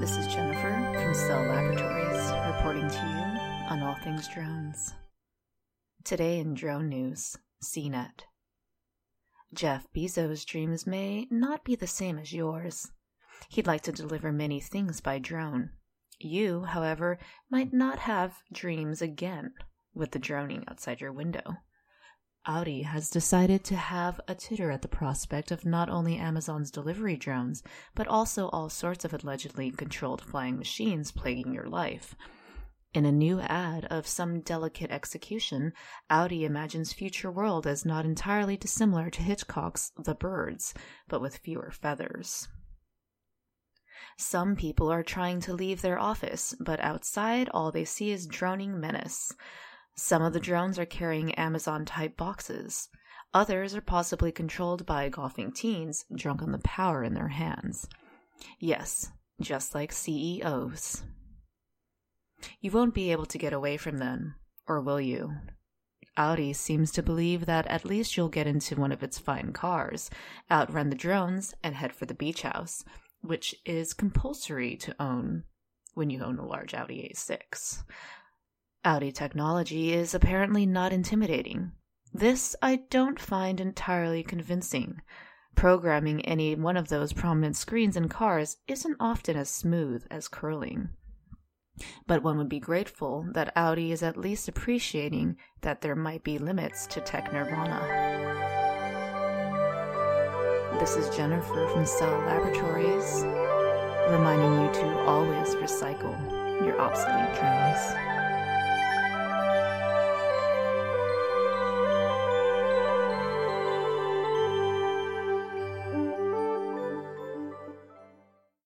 This is Jennifer from Cell Laboratories reporting to you on all things drones. Today in drone news, CNET. Jeff Bezos' dreams may not be the same as yours. He'd like to deliver many things by drone. You, however, might not have dreams again with the droning outside your window. Audi has decided to have a titter at the prospect of not only Amazon's delivery drones, but also all sorts of allegedly controlled flying machines plaguing your life. In a new ad of some delicate execution, Audi imagines future world as not entirely dissimilar to Hitchcock's The Birds, but with fewer feathers. Some people are trying to leave their office, but outside all they see is droning menace. Some of the drones are carrying Amazon type boxes. Others are possibly controlled by golfing teens drunk on the power in their hands. Yes, just like CEOs. You won't be able to get away from them, or will you? Audi seems to believe that at least you'll get into one of its fine cars, outrun the drones, and head for the beach house, which is compulsory to own when you own a large Audi A6. Audi technology is apparently not intimidating. This I don't find entirely convincing. Programming any one of those prominent screens in cars isn't often as smooth as curling. But one would be grateful that Audi is at least appreciating that there might be limits to tech nirvana. This is Jennifer from Cell Laboratories, reminding you to always recycle your obsolete drones.